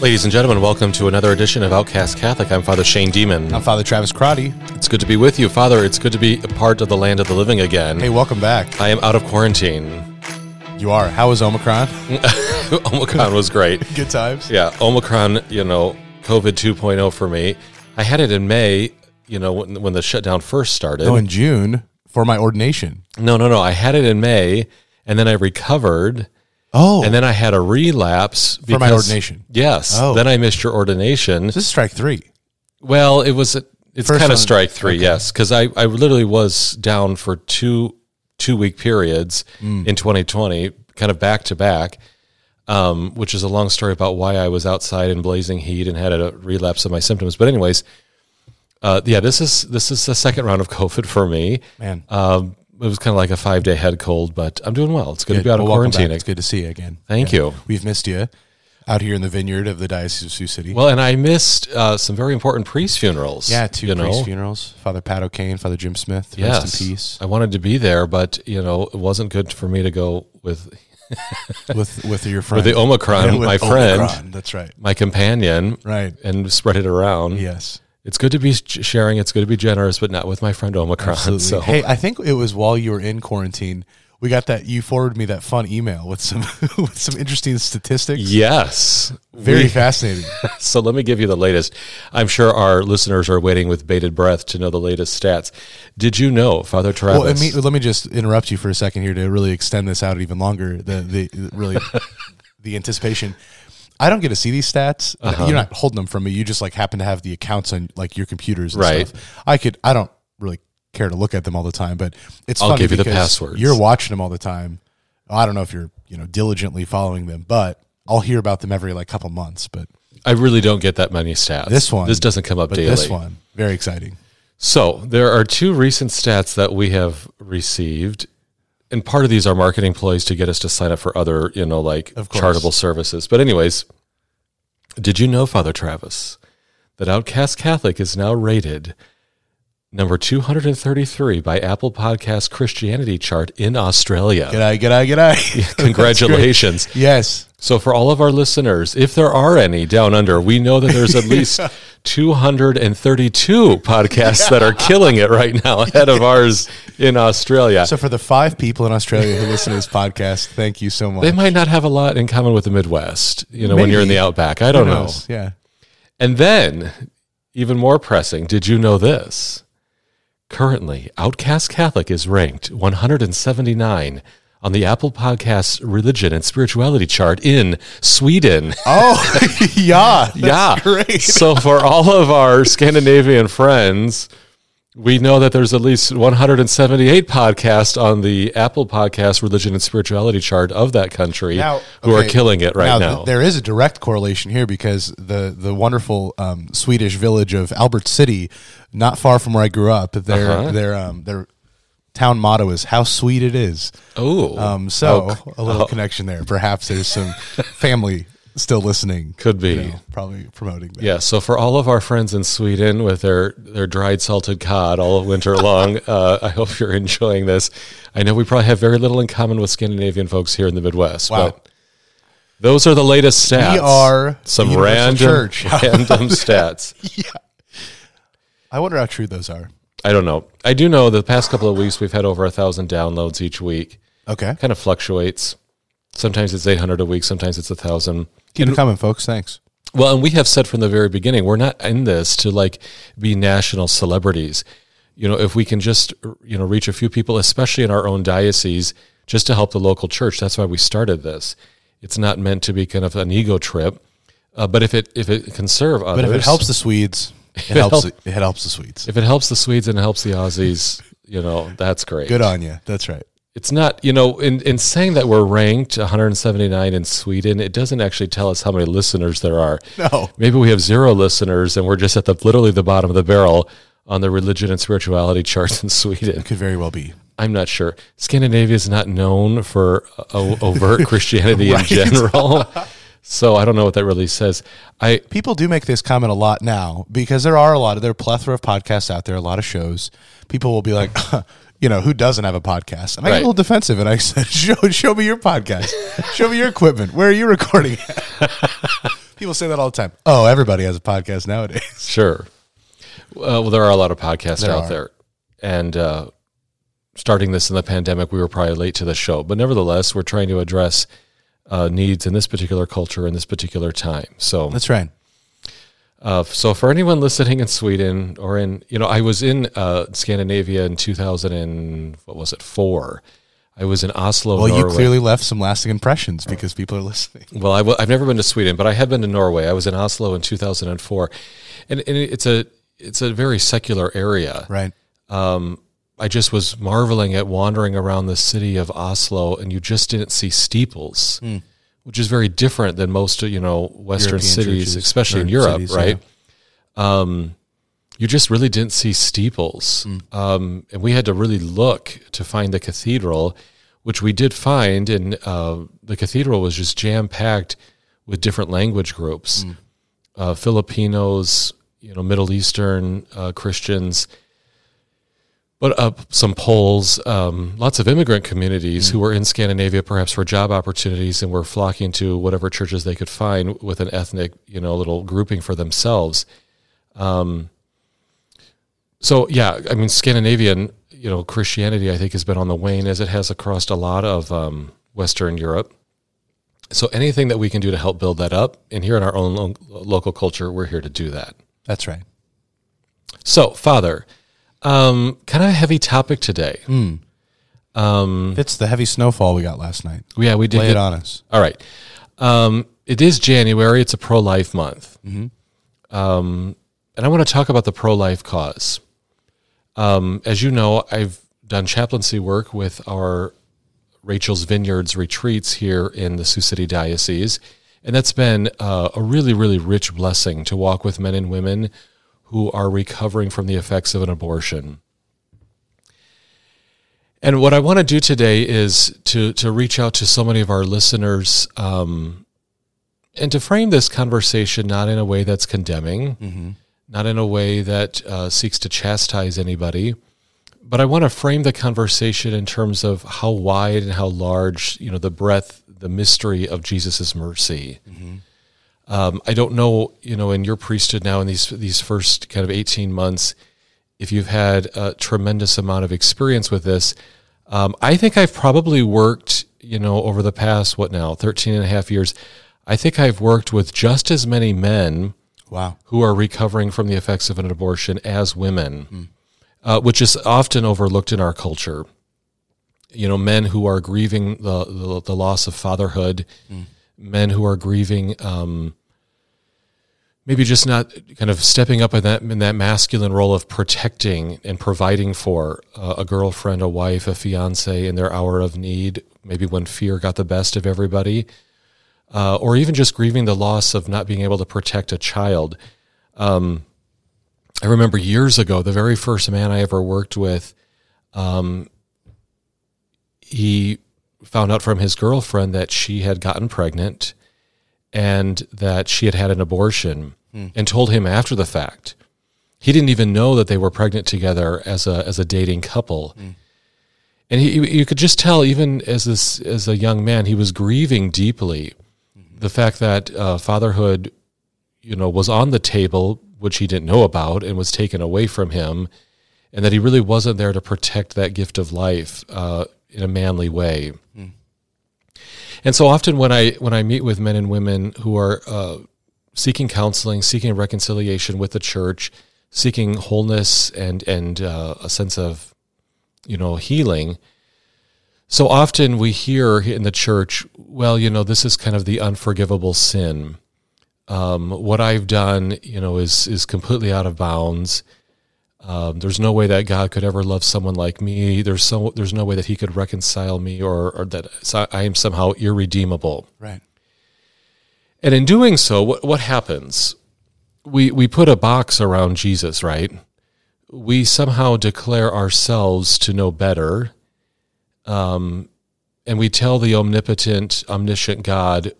Ladies and gentlemen, welcome to another edition of Outcast Catholic. I'm Father Shane Deman. I'm Father Travis Crotty. It's good to be with you, Father. It's good to be a part of the land of the living again. Hey, welcome back. I am out of quarantine. You are. How was Omicron? Omicron was great. Good times. Yeah, Omicron, you know, COVID 2.0 for me. I had it in May, you know, when, when the shutdown first started. Oh, in June for my ordination. no, no, no. I had it in May, and then I recovered, Oh, and then I had a relapse. For my ordination? Yes. Oh. Then I missed your ordination. this is strike three. Well, it was it's First kind of strike three, okay. yes, because I I literally was down for two two week periods Mm. in 2020, kind of back to back. Um, which is a long story about why I was outside in blazing heat and had a relapse of my symptoms. But anyways, uh, yeah, this is this is the second round of COVID for me. Man, Um, it was kind of like a five day head cold, but I'm doing well. It's good, to be out of Well, back. quarantine. It's good to see you again. Thank you. We've missed you out here in the vineyard of the Diocese of Sioux City. Well, and I missed uh, some very important priest funerals. yeah, two priest know? funerals. Father Pat O'Kane, Father Jim Smith. Yes. Rest in peace. I wanted to be there, but you know, it wasn't good for me to go with With with your friend. with the Omicron, With my friend. Omicron, That's right. my companion Right. and spread it around. Yes. It's good to be sharing. It's good to be generous, but not with my friend Omicron. Absolutely. So Hey, I think it was while you were in quarantine. We got that. You forwarded me that fun email with some with some interesting statistics. yes, Very We- fascinating. So let me give you the latest. I'm sure our listeners are waiting with bated breath to know the latest stats. Did you know, Father Travis? Well, mean, let me just interrupt you for a second here to really extend this out even longer. The the really the anticipation. I don't get to see these stats. Uh-huh. You're not holding them from me. You just like happen to have the accounts on like your computers, and Right. Stuff. I could. I don't really care to look at them all the time, but it's. I'll give you the passwords. You're watching them all the time. I don't know if you're you know diligently following them, but I'll hear about them every like couple months. But I really don't get that many stats. this one, this doesn't come up but daily. This one, very exciting. So there are two recent stats that we have received, and part of these are marketing ploys to get us to sign up for other, you know, like charitable services. But anyways, did you know, Father Travis, that Outcast Catholic is now rated number 233 by Apple Podcast Christianity chart in Australia? G'day, g'day, g'day. Congratulations. yes. So, for all of our listeners, if there are any down under, we know that there's at least 232 podcasts that are killing it right now ahead of ours in Australia. So for the five people in Australia who listen to this podcast, thank you so much. they might not have a lot in common with the Midwest, you know, when you're in the outback. I don't know. Yeah. And then, even more pressing, did you know this? Currently, Outcast Catholic is ranked 179 on the Apple Podcasts Religion and Spirituality chart in Sweden. Oh, yeah. Yeah. Great. So for all of our Scandinavian friends, we know that there's at least 178 podcasts on the Apple Podcast Religion and Spirituality chart of that country Now, who are killing it right now. th- there is a direct correlation here because the the wonderful um, Swedish village of Albert City, not far from where I grew up, their Uh-huh. their um, their town motto is "How sweet it is." oh, Um, so Oh, a little oh. connection there. Perhaps there's some family still listening. Could be. you know, probably promoting. That. Yeah, so for all of our friends in Sweden with their, their dried salted cod all winter long, uh, I hope you're enjoying this. I know we probably have very little in common with Scandinavian folks here in the Midwest, Wow. but those are the latest stats. We are some random Church. random stats. yeah. I wonder how true those are. I don't know. I do know the past couple of weeks we've had over a thousand downloads each week. Okay, Kind of fluctuates. Sometimes it's 800 a week. Sometimes it's a thousand. keep it coming, folks. Thanks. Well, and we have said from the very beginning, we're not in this to like be national celebrities. You know, if we can just, you know, reach a few people, especially in our own diocese, just to help the local church. That's why we started this. It's not meant to be kind of an ego trip. Uh, but if it if it can serve others, But if it helps the Swedes, it it helps. help- it helps the Swedes. if it helps the Swedes and it helps the Aussies, you know, that's great. Good on you. That's right. It's not, you know, in, in saying that we're ranked 179 in Sweden, it doesn't actually tell us how many listeners there are. No. Maybe we have zero listeners and we're just at the literally the bottom of the barrel on the religion and spirituality charts in Sweden. It Could very well be. I'm not sure. Scandinavia is not known for uh, o- overt Christianity in general. So I don't know what that really says. I People do make this comment a lot now because there are a lot of there are plethora of podcasts out there, a lot of shows. People will be like, you know, who doesn't have a podcast? And I get a little defensive, and I said, show, show me your podcast, show me your equipment. Where are you recording? People say that all the time. Oh, everybody has a podcast nowadays. Sure. Uh, well, there are a lot of podcasts There out are. there, and uh, starting this in the pandemic, we were probably late to the show. But nevertheless, we're trying to address uh, needs in this particular culture in this particular time. So, That's right. uh, so for anyone listening in Sweden or in, you know, I was in uh, Scandinavia in 2000 and what was it four. I was in Oslo, Well, Norway. you clearly left some lasting impressions because people are listening. Well, I w- I've never been to Sweden, but I have been to Norway. I was in Oslo in 2004, and, and it's a it's a very secular area. Right. I just was marveling at wandering around the city of Oslo, and you just didn't see steeples, which is very different than most you know Western European cities, churches especially in Europe, cities, right? Um, you just really didn't see steeples, um, and we had to really look to find the cathedral, which we did find, and uh, the cathedral was just jam packed with different language groups, uh, Filipinos, you know, Middle Eastern uh, Christians but uh, some Poles, um, lots of immigrant communities who were in Scandinavia, perhaps for job opportunities, and were flocking to whatever churches they could find with an ethnic, you know, little grouping for themselves. Um, so yeah, I mean, Scandinavian, you know, Christianity, I think, has been on the wane as it has across a lot of um, Western Europe. So anything that we can do to help build that up, and here in our own lo- local culture, we're here to do that. That's right. So, Father, um, kind of a heavy topic today. Um it's the heavy snowfall we got last night. Yeah, we did. Lay get- it on us. All right. Um, it is January. It's a pro life month. Um, and I want to talk about the pro life cause. Um, as you know, I've done chaplaincy work with our Rachel's Vineyards retreats here in the Sioux City Diocese. And that's been uh, a really, really rich blessing to walk with men and women who are recovering from the effects of an abortion. And what I want to do today is to to reach out to so many of our listeners, um, and to frame this conversation not in a way that's condemning, not in a way that uh, seeks to chastise anybody, but I want to frame the conversation in terms of how wide and how large, you know, the breadth, the mystery of Jesus's mercy. Um, I don't know, you know, in your priesthood now in these these first kind of eighteen months, if you've had a tremendous amount of experience with this. Um, I think I've probably worked, you know, over the past, what now, 13 and a half years, I think I've worked with just as many men Wow. who are recovering from the effects of an abortion as women, uh, which is often overlooked in our culture. You know, men who are grieving the, the, the loss of fatherhood, men who are grieving um, maybe just not kind of stepping up in that in that masculine role of protecting and providing for uh, a girlfriend, a wife, a fiance in their hour of need. Maybe when fear got the best of everybody, uh, or even just grieving the loss of not being able to protect a child. Um, I remember years ago, the very first man I ever worked with, um, he found out from his girlfriend that she had gotten pregnant and that she had had an abortion and told him after the fact. He didn't even know that they were pregnant together as a as a dating couple. And he you could just tell even as this as a young man he was grieving deeply the fact that uh, fatherhood you know was on the table which he didn't know about and was taken away from him and that he really wasn't there to protect that gift of life uh, in a manly way. And so often when I when I meet with men and women who are uh, seeking counseling, seeking reconciliation with the church, seeking wholeness and and uh, a sense of you know healing. So often we hear in the church, well, you know, this is kind of the unforgivable sin. Um, what I've done, you know, is is completely out of bounds. Um, there's no way that God could ever love someone like me. There's so there's no way that He could reconcile me, or or that I am somehow irredeemable. Right. And in doing so, what what happens? We we put a box around Jesus, right? we somehow declare ourselves to know better, um, and we tell the omnipotent, omniscient God,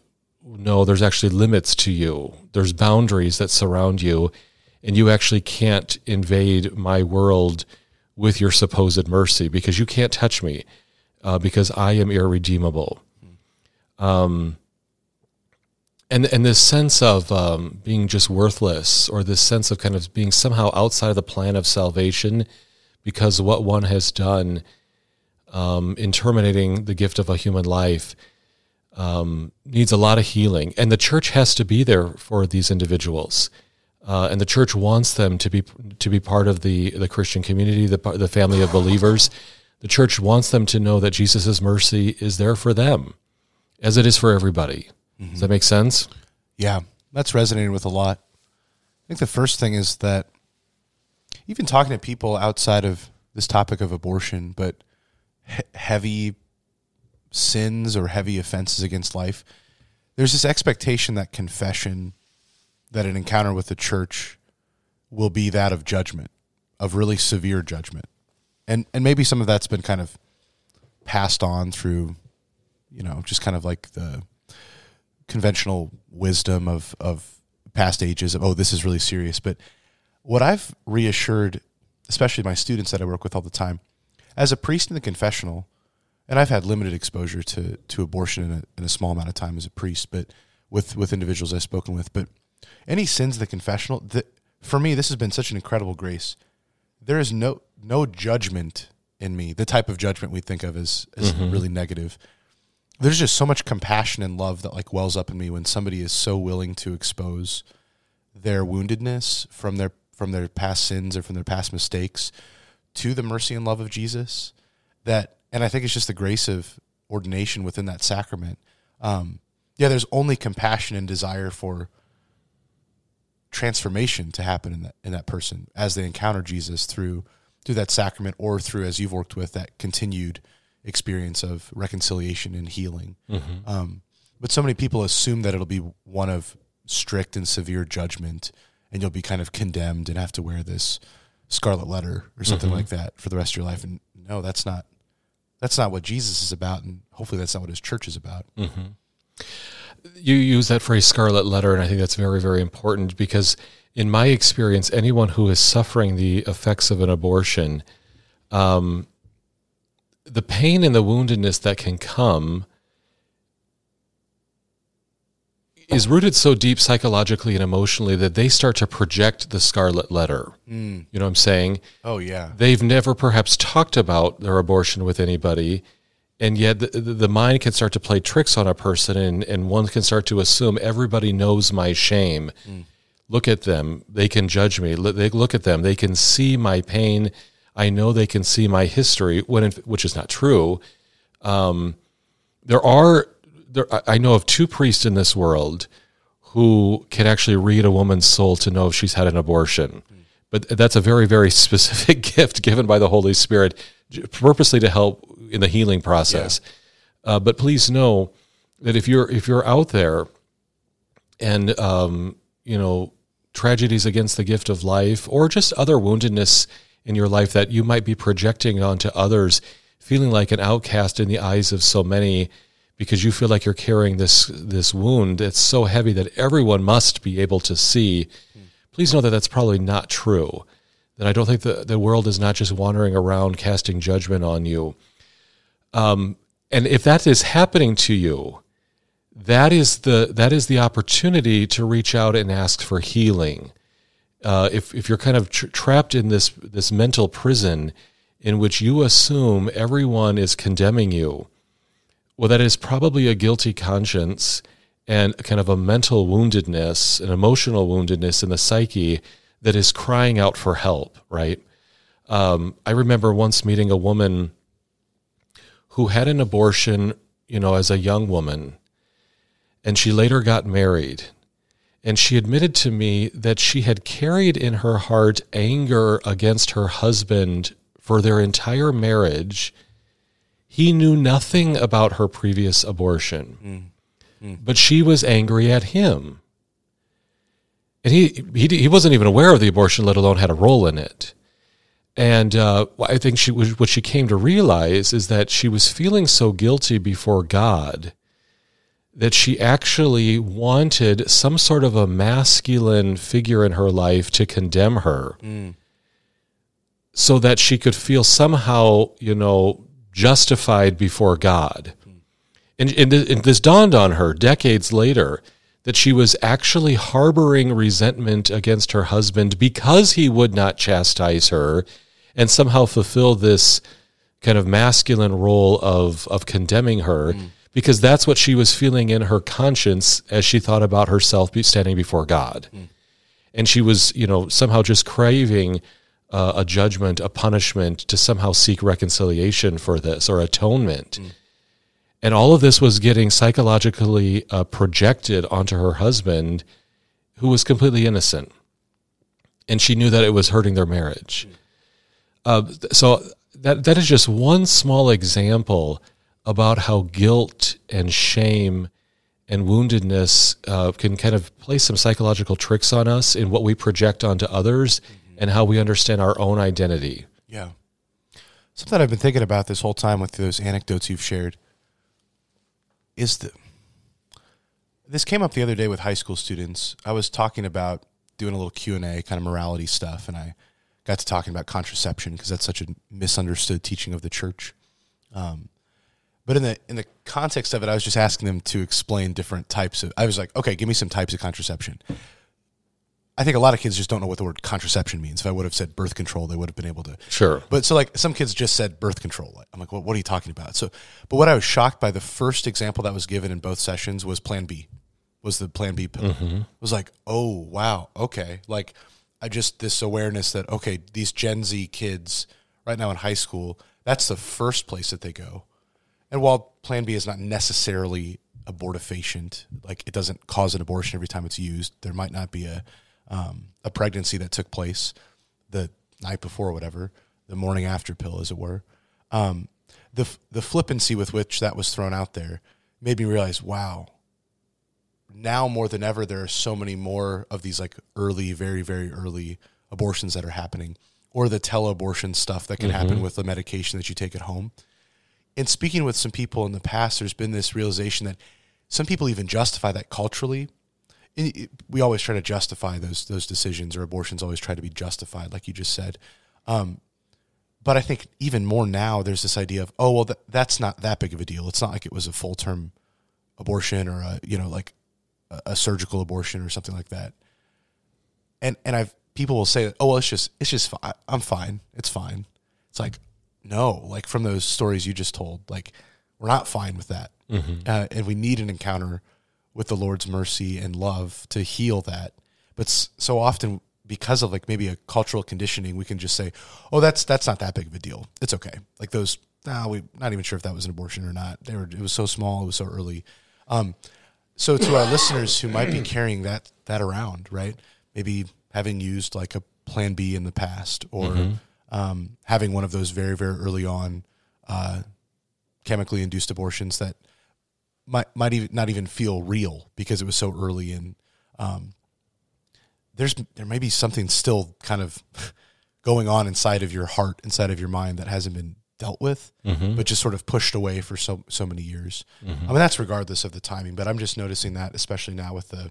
no, there's actually limits to you. There's boundaries that surround you, and you actually can't invade my world with your supposed mercy because you can't touch me uh, because I am irredeemable. Um, and and this sense of um, being just worthless, or this sense of kind of being somehow outside of the plan of salvation, because what one has done um, in terminating the gift of a human life um, needs a lot of healing, and the church has to be there for these individuals. Uh, and the church wants them to be to be part of the the Christian community, the the family of believers. The church wants them to know that Jesus' mercy is there for them, as it is for everybody. Does that make sense? Yeah, that's resonating with a lot. I think the first thing is that even talking to people outside of this topic of abortion, but he- heavy sins or heavy offenses against life, there's this expectation that confession, that an encounter with the church will be that of judgment, of really severe judgment. And and maybe some of that's been kind of passed on through, you know, just kind of like the conventional wisdom of of past ages of oh this is really serious but what i've reassured especially my students that i work with all the time as a priest in the confessional and i've had limited exposure to to abortion in a, in a small amount of time as a priest but with with individuals i've spoken with but any sins in the confessional that for me this has been such an incredible grace. There is no no judgment in me. The type of judgment we think of as, as really negative. There's just so much compassion and love that like wells up in me when somebody is so willing to expose their woundedness from their from their past sins or from their past mistakes to the mercy and love of Jesus that and I think it's just the grace of ordination within that sacrament. Um yeah there's only compassion and desire for transformation to happen in that in that person as they encounter Jesus through through that sacrament or through as you've worked with that continued experience of reconciliation and healing. Mm-hmm. Um, but so many people assume that it'll be one of strict and severe judgment, and you'll be kind of condemned and have to wear this scarlet letter or something mm-hmm. like that for the rest of your life. And no, that's not that's not what Jesus is about, and hopefully that's not what His church is about. Mm-hmm. You use that phrase scarlet letter and i think that's very very important because in my experience anyone who is suffering the effects of an abortion um, the pain and the woundedness that can come is rooted so deep psychologically and emotionally that they start to project the scarlet letter. You know what i'm saying? Oh yeah, they've never perhaps talked about their abortion with anybody and yet the, the mind can start to play tricks on a person and, and one can start to assume everybody knows my shame. Look at them. They can judge me. Look- they look at them. They can see my pain. I know they can see my history when in, which is not true. Um, there are there I- i know of two priests in this world who can actually read a woman's soul to know if she's had an abortion but that's a very very specific gift given by the holy spirit purposely to help in the healing process. Uh, but please know that if you're if you're out there and um, you know tragedies against the gift of life or just other woundedness in your life that you might be projecting onto others feeling like an outcast in the eyes of so many because you feel like you're carrying this this wound that's so heavy that everyone must be able to see please know that that's probably not true. That i don't think the, the world is not just wandering around casting judgment on you. Um, and if that is happening to you that is the that is the opportunity to reach out and ask for healing. Uh, if if you're kind of tr- trapped in this this mental prison in which you assume everyone is condemning you, well, that is probably a guilty conscience and kind of a mental woundedness, an emotional woundedness in the psyche that is crying out for help. Right? Um, I remember once meeting a woman who had an abortion, you know, as a young woman and she later got married. And she admitted to me that she had carried in her heart anger against her husband for their entire marriage. He knew nothing about her previous abortion, but she was angry at him. And he, he, he wasn't even aware of the abortion, let alone had a role in it. And uh, I think she was, what she came to realize is that she was feeling so guilty before God that she actually wanted some sort of a masculine figure in her life to condemn her so that she could feel somehow, you know, justified before God. And, and, th- and this dawned on her decades later that she was actually harboring resentment against her husband because he would not chastise her and somehow fulfill this kind of masculine role of, of condemning her mm. because that's what she was feeling in her conscience as she thought about herself be standing before God. Mm. And she was, you know, somehow just craving uh, a judgment, a punishment to somehow seek reconciliation for this or atonement. Mm. And all of this was getting psychologically uh, projected onto her husband, who was completely innocent. And she knew that it was hurting their marriage. Uh, so that that is just one small example about how guilt and shame and woundedness uh, can kind of play some psychological tricks on us in what we project onto others and how we understand our own identity. Yeah. Something I've been thinking about this whole time with those anecdotes you've shared is the this came up the other day with high school students. I was talking about doing a little Q and A, kind of morality stuff, and I got to talking about contraception because that's such a misunderstood teaching of the church. Um, but in the in the context of it, I was just asking them to explain different types of. I was like, okay, give me some types of contraception. I think a lot of kids just don't know what the word contraception means. If I would have said birth control, they would have been able to. Sure. But so like some kids just said birth control. I'm like, what, what are you talking about? So, but what I was shocked by the first example that was given in both sessions was Plan B, was the Plan B pill. Mm-hmm. It was like, oh wow, okay. Like I just this awareness that okay, these Gen Z kids right now in high school, that's the first place that they go. And while Plan B is not necessarily abortifacient, like it doesn't cause an abortion every time it's used, there might not be a um, a pregnancy that took place the night before, or whatever, the morning after pill, as it were. Um, the the flippancy with which that was thrown out there made me realize, wow. Now more than ever, there are so many more of these like early, very, very early abortions that are happening, or the tele-abortion stuff that can happen with the medication that you take at home in speaking with some people in the past, there's been this realization that some people even justify that culturally. We always try to justify those those decisions, or abortions always try to be justified, like you just said. Um, but I think even more now, there's this idea of, oh well, that, that's not that big of a deal. It's not like it was a full term abortion or a you know like a, a surgical abortion or something like that. And and I've people will say, oh well, it's just it's just fi- I'm fine. It's fine. It's like no, like from those stories you just told, like we're not fine with that, uh, and we need an encounter with the Lord's mercy and love to heal that. But so often, because of like maybe a cultural conditioning, we can just say, "Oh, that's that's not that big of a deal. It's okay." Like those, nah, we're not even sure if that was an abortion or not. They were, it was so small, it was so early. Um, so to our listeners who might be carrying that that around, right? Maybe having used like a Plan B in the past, or um, having one of those very very early on uh, chemically induced abortions that might might even not even feel real because it was so early and um, there's there may be something still kind of going on inside of your heart inside of your mind that hasn't been dealt with but just sort of pushed away for so so many years. I mean that's regardless of the timing but i'm just noticing that especially now with the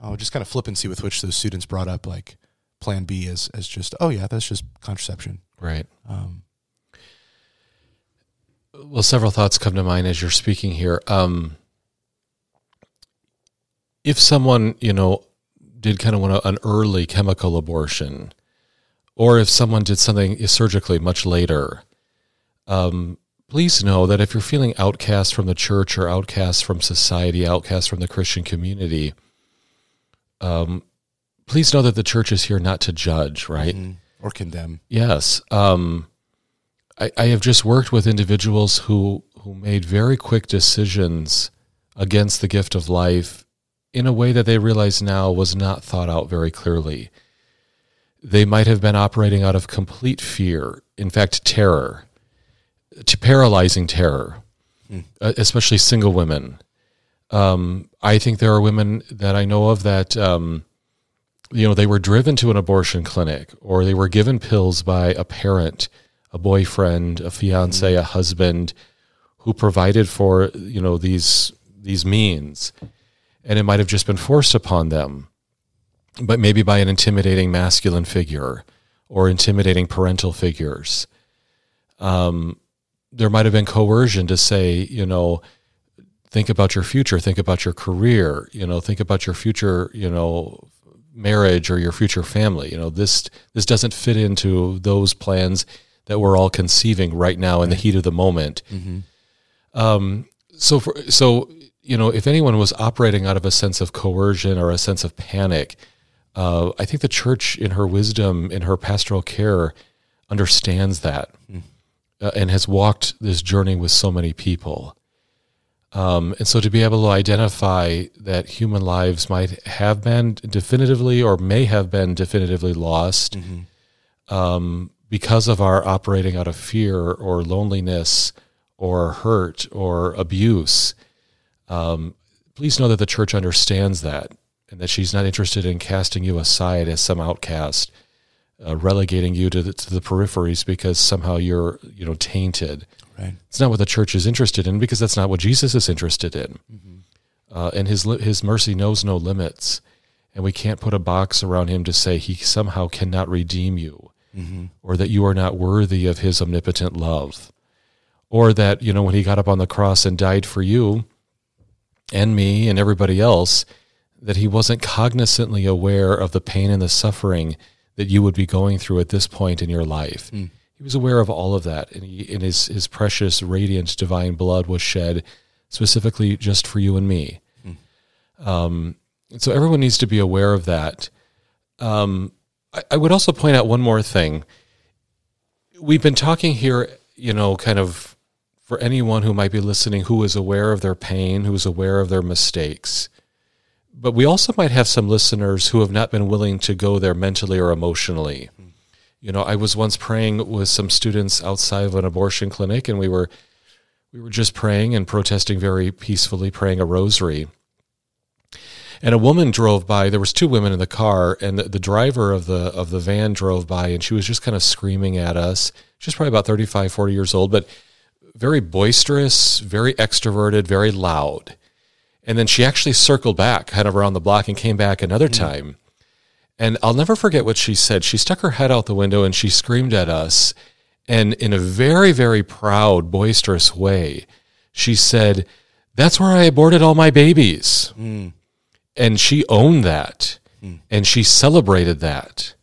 oh just kind of flippancy with which those students brought up like plan b as as just oh yeah that's just contraception. Right. um, Well, several thoughts come to mind as you're speaking here. Um, if someone, you know, did kind of want an early chemical abortion, or if someone did something surgically much later, um, please know that if you're feeling outcast from the church or outcast from society, outcast from the Christian community, um, please know that the church is here not to judge, right? or condemn Yes. Um, I, I have just worked with individuals who, who made very quick decisions against the gift of life in a way that they realize now was not thought out very clearly. They might have been operating out of complete fear, in fact, terror, to paralyzing terror, uh, especially single women. Um, I think there are women that I know of that um, you know, they were driven to an abortion clinic or they were given pills by a parent, a boyfriend, a fiance, a husband who provided for, you know, these these means. And it might have just been forced upon them, but maybe by an intimidating masculine figure or intimidating parental figures. Um, there might have been coercion to say, you know, think about your future, think about your career, you know, think about your future, you know, marriage or your future family. You know, this this doesn't fit into those plans that we're all conceiving right now in the heat of the moment. Um, so, for, so you know, if anyone was operating out of a sense of coercion or a sense of panic, uh, I think the church, in her wisdom, in her pastoral care, understands that uh, and has walked this journey with so many people. Um, and so to be able to identify that human lives might have been definitively or may have been definitively lost um, because of our operating out of fear or loneliness or hurt or abuse, um, please know that the church understands that and that she's not interested in casting you aside as some outcast, uh, relegating you to the, to the peripheries because somehow you're you know tainted. Right. It's not what the church is interested in because that's not what Jesus is interested in. Uh, and his his mercy knows no limits, and we can't put a box around him to say he somehow cannot redeem you, or that you are not worthy of his omnipotent love, or that you know when he got up on the cross and died for you, and me and everybody else, that he wasn't cognizantly aware of the pain and the suffering that you would be going through at this point in your life. He was aware of all of that, and, he, and his his precious, radiant, divine blood was shed specifically just for you and me. Um, and so everyone needs to be aware of that. Um, I, would also point out one more thing. We've been talking here, you know, kind of for anyone who might be listening who is aware of their pain, who is aware of their mistakes. But we also might have some listeners who have not been willing to go there mentally or emotionally. You know, I was once praying with some students outside of an abortion clinic, and we were we were just praying and protesting very peacefully, praying a rosary. And a woman drove by. There was two women in the car, and the, the driver of the of the van drove by, and she was just kind of screaming at us. She's probably about 35, 40 years old, but very boisterous, very extroverted, very loud. And then she actually circled back, kind of around the block, and came back another mm-hmm. time. And I'll never forget what she said. She stuck her head out the window and she screamed at us. And in a very, very proud, boisterous way, she said, That's where I aborted all my babies. Mm. And she owned that. Hmm. And she celebrated that.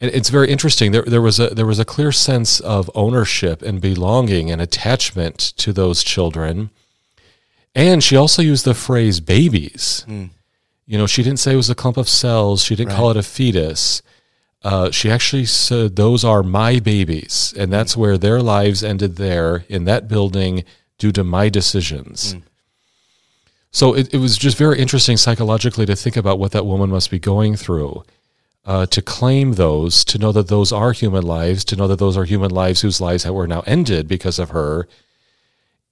And it's very interesting. There, there was a there was a clear sense of ownership and belonging and attachment to those children. And she also used the phrase babies. Hmm. You know, she didn't say it was a clump of cells. She didn't call it a fetus. Uh, she actually said, Those are my babies. And that's hmm. where their lives ended there in that building due to my decisions. So it, it was just very interesting psychologically to think about what that woman must be going through. Uh, to claim those, to know that those are human lives, to know that those are human lives whose lives were now ended because of her.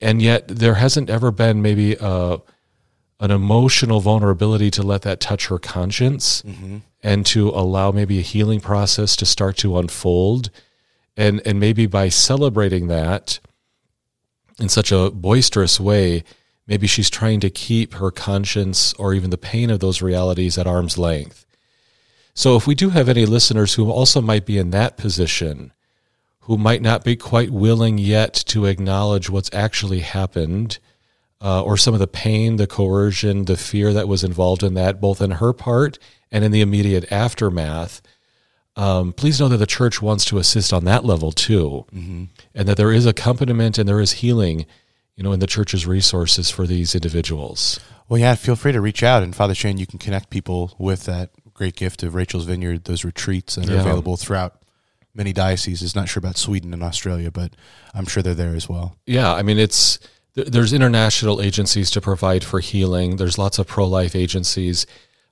And yet there hasn't ever been maybe a, an emotional vulnerability to let that touch her conscience and to allow maybe a healing process to start to unfold. And, and maybe by celebrating that in such a boisterous way, maybe she's trying to keep her conscience or even the pain of those realities at arm's length. So if we do have any listeners who also might be in that position, who might not be quite willing yet to acknowledge what's actually happened, uh, or some of the pain, the coercion, the fear that was involved in that, both in her part and in the immediate aftermath, um, please know that the church wants to assist on that level too, and that there is accompaniment and there is healing, you know, in the church's resources for these individuals. Well, yeah, feel free to reach out. And Father Shane, you can connect people with that great gift of Rachel's Vineyard, those retreats that are Yeah. available throughout many dioceses. Not sure about Sweden and Australia, but I'm sure they're there as well. Yeah, I mean, it's there's international agencies to provide for healing. There's lots of pro life agencies.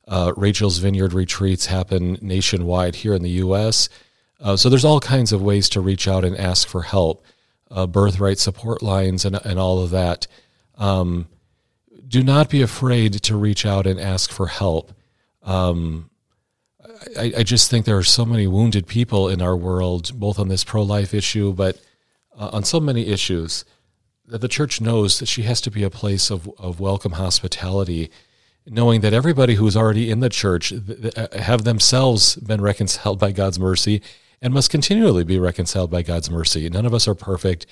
Uh, Rachel's Vineyard retreats happen nationwide here in the U.S. Uh, so there's all kinds of ways to reach out and ask for help, uh, birthright support lines, and and all of that. Um, do not be afraid to reach out and ask for help. Um, I, I, just think there are so many wounded people in our world, both on this pro life issue, but uh, on so many issues, that the church knows that she has to be a place of, of welcome hospitality, knowing that everybody who is already in the church uh, have themselves been reconciled by God's mercy and must continually be reconciled by God's mercy. None of us are perfect,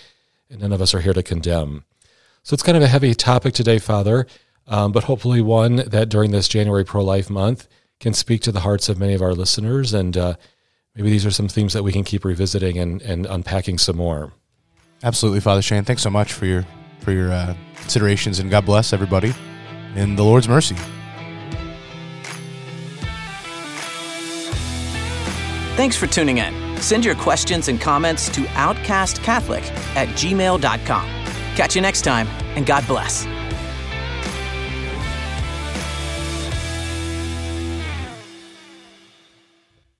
and none of us are here to condemn. So it's kind of a heavy topic today, Father, um, but hopefully one that during this January pro life month can speak to the hearts of many of our listeners. And uh, maybe these are some themes that we can keep revisiting and, and unpacking some more. Absolutely, Father Shane. Thanks so much for your for your uh, considerations, and God bless everybody in the Lord's mercy. Thanks for tuning in. Send your questions and comments to outcastcatholic at gmail.com. Catch you next time, and God bless.